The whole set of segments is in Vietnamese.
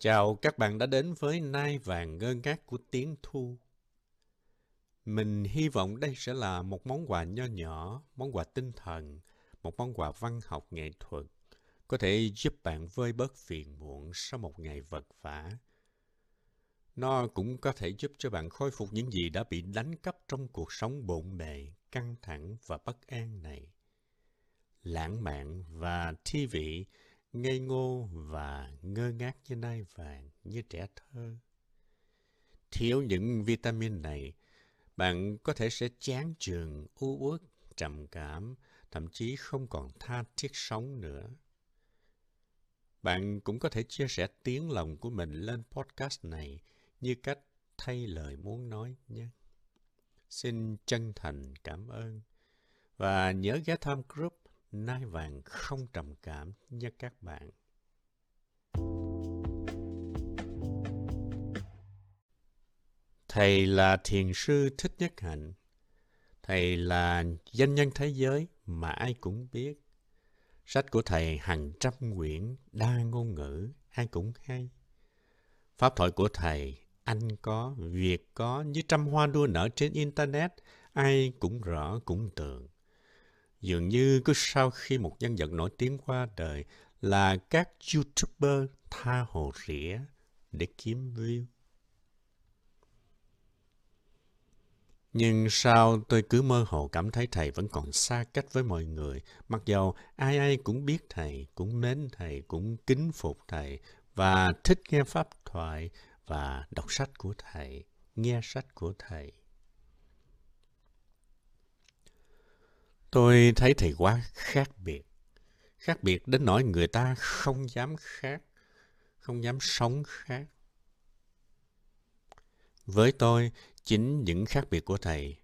Chào các bạn đã đến với Nai vàng ngơ ngác của tiếng thu. Mình hy vọng đây sẽ là một món quà nho nhỏ, món quà tinh thần, một món quà văn học nghệ thuật, có thể giúp bạn vơi bớt phiền muộn sau một ngày vật vả. Nó cũng có thể giúp cho bạn khôi phục những gì đã bị đánh cắp trong cuộc sống bộn bề, căng thẳng và bất an này. Lãng mạn và thi vị ngây ngô và ngơ ngác như nai vàng, như trẻ thơ. Thiếu những vitamin này, bạn có thể sẽ chán trường u uất, trầm cảm, thậm chí không còn tha thiết sống nữa. Bạn cũng có thể chia sẻ tiếng lòng của mình lên podcast này như cách thay lời muốn nói nhé. Xin chân thành cảm ơn và nhớ ghé thăm group nai vàng không trầm cảm nha các bạn. Thầy là thiền sư Thích Nhất Hạnh. Thầy là danh nhân thế giới mà ai cũng biết. Sách của thầy hàng trăm quyển, đa ngôn ngữ, ai cũng hay. Pháp thoại của thầy, anh có, Việt có, như trăm hoa đua nở trên Internet, ai cũng rõ cũng tường. Dường như cứ sau khi một nhân vật nổi tiếng qua đời là các YouTuber tha hồ rỉa để kiếm view. Nhưng sao tôi cứ mơ hồ cảm thấy thầy vẫn còn xa cách với mọi người, mặc dầu ai ai cũng biết thầy, cũng mến thầy, cũng kính phục thầy và thích nghe pháp thoại và đọc sách của thầy, nghe sách của thầy. Tôi thấy thầy quá khác biệt. Khác biệt đến nỗi người ta không dám khác, không dám sống khác. Với tôi, chính những khác biệt của thầy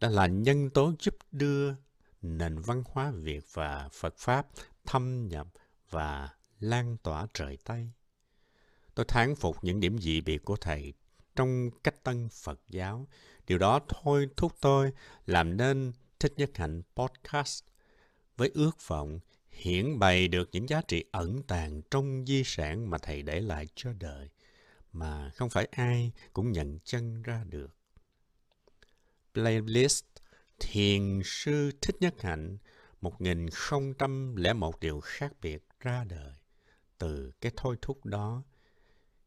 đã là nhân tố giúp đưa nền văn hóa Việt và Phật Pháp thâm nhập và lan tỏa trời Tây. Tôi thán phục những điểm dị biệt của thầy trong cách tân Phật giáo. Điều đó thôi thúc tôi làm nên Thích Nhất Hạnh Podcast với ước vọng hiển bày được những giá trị ẩn tàng trong di sản mà Thầy để lại cho đời, mà không phải ai cũng nhận chân ra được. Playlist Thiền sư Thích Nhất Hạnh 1001 điều khác biệt ra đời từ cái thôi thúc đó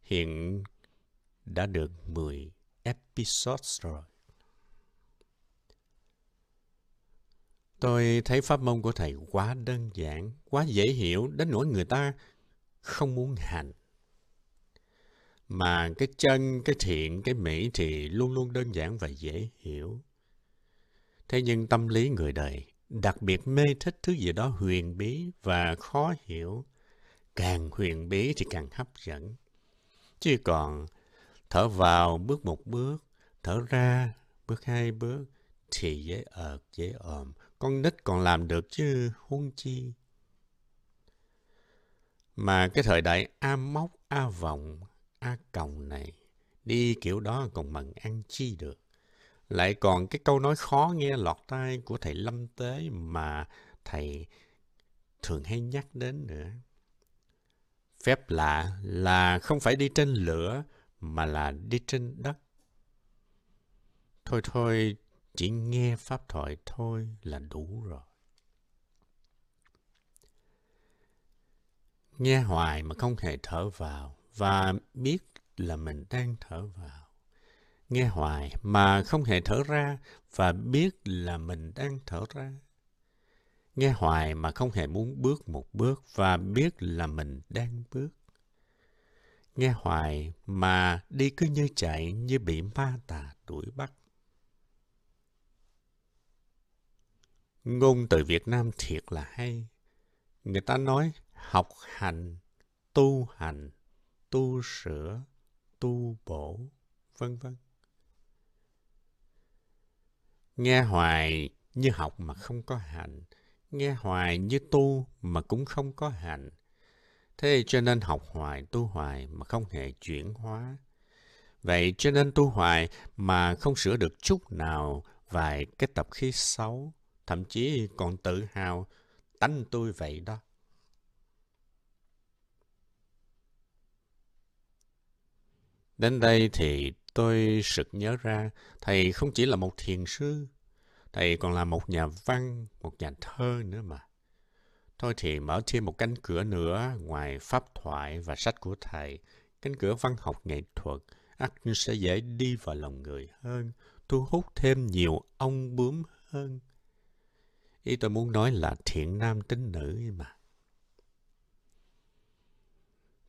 hiện đã được 10 episodes rồi. Tôi thấy pháp môn của thầy quá đơn giản, quá dễ hiểu đến nỗi người ta không muốn hành. Mà cái chân, cái thiện, cái mỹ thì luôn luôn đơn giản và dễ hiểu. Thế nhưng tâm lý người đời đặc biệt mê thích thứ gì đó huyền bí và khó hiểu. Càng huyền bí thì càng hấp dẫn. Chứ còn thở vào bước một bước, thở ra bước hai bước thì dễ ợt, dễ ồm, con nít còn làm được chứ huống chi. Mà cái thời đại A móc, A vòng, A còng này, đi kiểu đó còn mần ăn chi được. Lại còn cái câu nói khó nghe lọt tai của thầy Lâm Tế mà thầy thường hay nhắc đến nữa. Phép lạ là không phải đi trên lửa mà là đi trên đất. Thôi thôi, chỉ nghe pháp thoại thôi là đủ rồi. Nghe hoài mà không hề thở vào và biết là mình đang thở vào. Nghe hoài mà không hề thở ra và biết là mình đang thở ra. Nghe hoài mà không hề muốn bước một bước và biết là mình đang bước. Nghe hoài mà đi cứ như chạy như bị ma tà đuổi bắt. Ngôn từ Việt Nam thiệt là hay. Người ta nói học hành, tu hành, tu sửa, tu bổ, vân vân. Nghe hoài như học mà không có hành, nghe hoài như tu mà cũng không có hành. Thế cho nên học hoài, tu hoài mà không hề chuyển hóa. Vậy cho nên tu hoài mà không sửa được chút nào vài cái tập khí xấu, thậm chí còn tự hào tánh tôi vậy đó. Đến đây thì tôi sực nhớ ra, thầy không chỉ là một thiền sư, thầy còn là một nhà văn, một nhà thơ nữa mà. Thôi thì mở thêm một cánh cửa nữa ngoài pháp thoại và sách của thầy, cánh cửa văn học nghệ thuật, ắt sẽ dễ đi vào lòng người hơn, thu hút thêm nhiều ông bướm hơn. Ý tôi muốn nói là thiện nam tính nữ mà.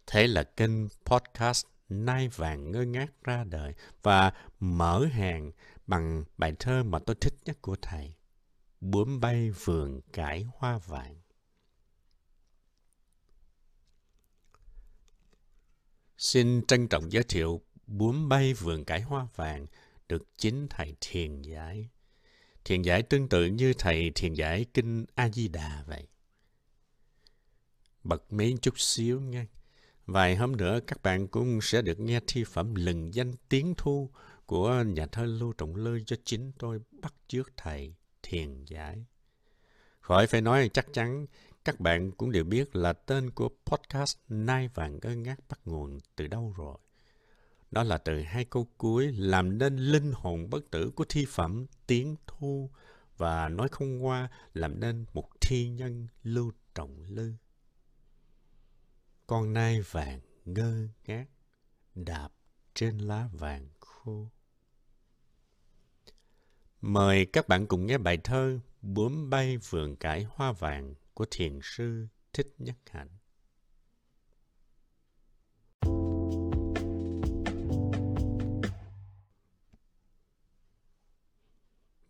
Thế là kênh podcast Nai Vàng ngơ ngác ra đời và mở hàng bằng bài thơ mà tôi thích nhất của thầy. Bướm bay vườn cải hoa vàng. Xin trân trọng giới thiệu Bướm bay vườn cải hoa vàng được chính thầy thiền giải. Thiền giải tương tự như thầy thiền giải kinh A-di-đà vậy. Bật mí chút xíu nha. Vài hôm nữa các bạn cũng sẽ được nghe thi phẩm lừng danh tiếng thu của nhà thơ Lưu Trọng Lư cho chính tôi bắt chước thầy thiền giải. Khỏi phải nói chắc chắn, các bạn cũng đều biết là tên của podcast Nai Vàng Ngơ Ngác bắt nguồn từ đâu rồi. Đó là từ hai câu cuối, làm nên linh hồn bất tử của thi phẩm Tiếng Thu và nói không qua, làm nên một thi nhân lưu trọng lư. Con nai vàng ngơ ngác, đạp trên lá vàng khô. Mời các bạn cùng nghe bài thơ Bướm bay vườn cải hoa vàng của thiền sư Thích Nhất Hạnh.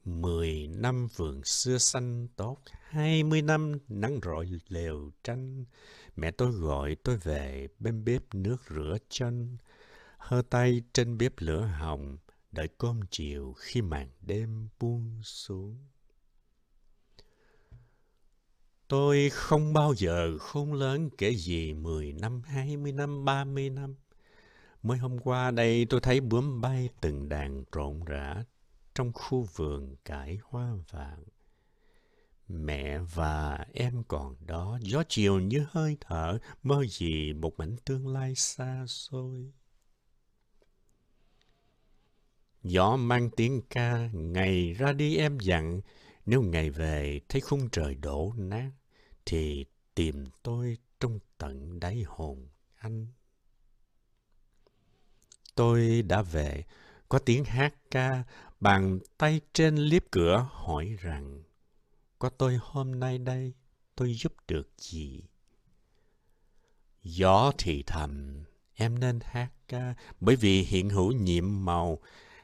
Mười năm vườn xưa xanh tốt, hai mươi năm nắng rọi lều tranh. Mẹ tôi gọi tôi về bên bếp nước rửa chân, hơ tay trên bếp lửa hồng, đợi cơm chiều khi màn đêm buông xuống. Tôi không bao giờ khôn lớn kể gì 10 năm, 20 năm, 30 năm. Mới hôm qua đây tôi thấy bướm bay từng đàn rộn rã trong khu vườn cải hoa vàng. Mẹ và em còn đó, gió chiều như hơi thở, mơ gì một mảnh tương lai xa xôi. Gió mang tiếng ca, ngày ra đi em dặn, nếu ngày về thấy khung trời đổ nát, thì tìm tôi trong tận đáy hồn anh. Tôi đã về, có tiếng hát ca, bàn tay trên liếp cửa hỏi rằng, có tôi hôm nay đây, tôi giúp được gì? Gió thì thầm, em nên hát ca, bởi vì hiện hữu nhiệm màu,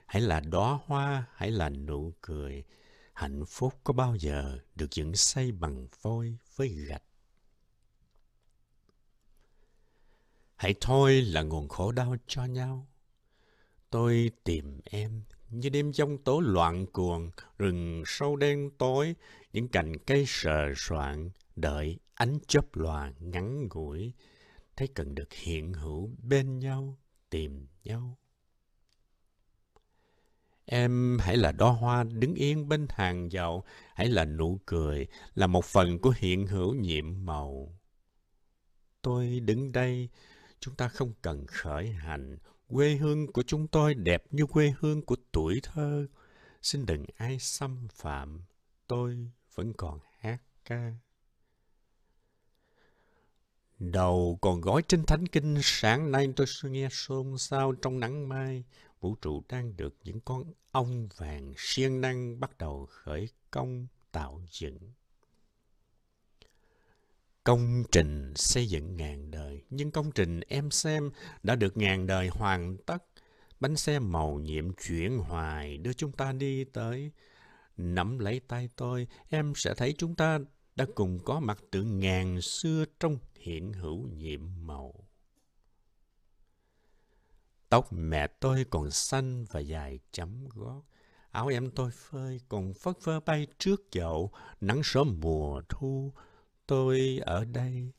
hãy là đóa hoa, hãy là nụ cười, hạnh phúc có bao giờ được dựng xây bằng vôi với gạch. Hãy thôi là nguồn khổ đau cho nhau. Tôi tìm em như đêm giông tố loạn cuồng, rừng sâu đen tối, những cành cây sờ soạn, đợi ánh chớp lòa ngắn ngủi, thấy cần được hiện hữu bên nhau, tìm nhau. Em hãy là đóa hoa đứng yên bên hàng dậu, hãy là nụ cười, là một phần của hiện hữu nhiệm màu. Tôi đứng đây, chúng ta không cần khởi hành. Quê hương của chúng tôi đẹp như quê hương của tuổi thơ. Xin đừng ai xâm phạm, tôi vẫn còn hát ca. Đầu còn gói trên thánh kinh, sáng nay tôi nghe xôn xao trong nắng mai vũ trụ đang được những con ong vàng siêng năng bắt đầu khởi công tạo dựng. Công trình xây dựng ngàn đời, nhưng công trình em xem đã được ngàn đời hoàn tất. Bánh xe màu nhiệm chuyển hoài đưa chúng ta đi tới. Nắm lấy tay tôi, em sẽ thấy chúng ta đã cùng có mặt từ ngàn xưa trong hiện hữu nhiệm màu. Tóc mẹ tôi còn xanh và dài chấm gót. Áo em tôi phơi còn phất phơ bay trước chậu, nắng sớm mùa thu. Tôi ở đây,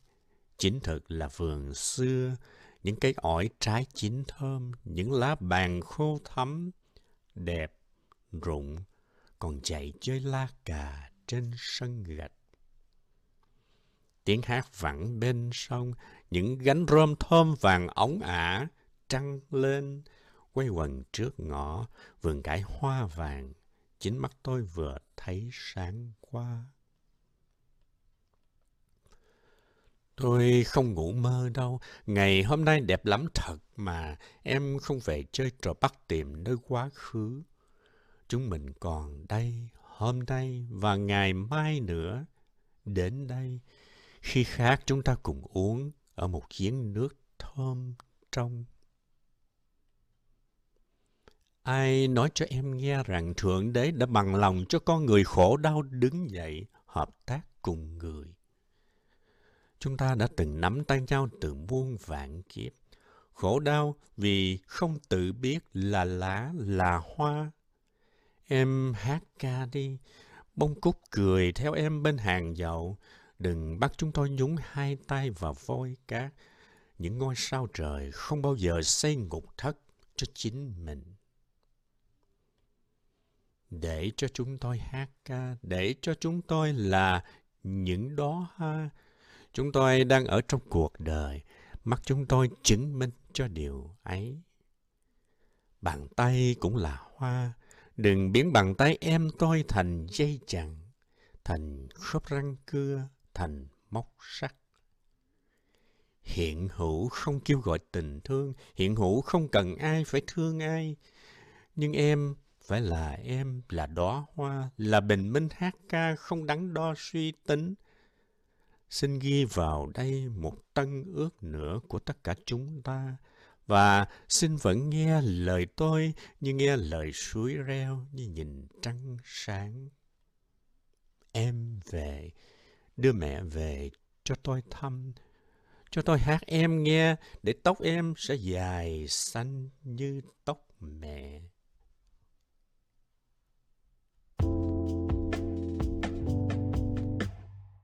chính thực là vườn xưa, những cây ổi trái chín thơm, những lá bàn khô thắm, đẹp, rụng, còn chạy chơi la cà trên sân gạch. Tiếng hát vẳng bên sông, những gánh rơm thơm vàng ống ả, trăng lên, quay quần trước ngõ, vườn cải hoa vàng, chính mắt tôi vừa thấy sáng qua. Tôi không ngủ mơ đâu, ngày hôm nay đẹp lắm thật mà em không về chơi trò bắt tìm nơi quá khứ. Chúng mình còn đây, hôm nay và ngày mai nữa. Đến đây, khi khác chúng ta cùng uống ở một giếng nước thơm trong. Ai nói cho em nghe rằng Thượng Đế đã bằng lòng cho con người khổ đau đứng dậy, hợp tác cùng người. Chúng ta đã từng nắm tay nhau từ muôn vạn kiếp. Khổ đau vì không tự biết là lá, là hoa. Em hát ca đi, bông cúc cười theo em bên hàng dậu. Đừng bắt chúng tôi nhúng hai tay vào vôi cát. Những ngôi sao trời không bao giờ xây ngục thất cho chính mình. Để cho chúng tôi hát ca, để cho chúng tôi là những đóa hoa, Chúng tôi đang ở trong cuộc đời, mắt chúng tôi chứng minh cho điều ấy. Bàn tay cũng là hoa, đừng biến bàn tay em tôi thành dây chằng, thành khớp răng cưa, thành móc sắt. Hiện hữu không kêu gọi tình thương, hiện hữu không cần ai phải thương ai. Nhưng em phải là em, là đóa hoa, là bình minh hát ca không đắn đo suy tính, xin ghi vào đây một tân ước nữa của tất cả chúng ta. Và xin vẫn nghe lời tôi như nghe lời suối reo, như nhìn trăng sáng. Em về, đưa mẹ về cho tôi thăm. Cho tôi hát em nghe, để tóc em sẽ dài xanh như tóc mẹ.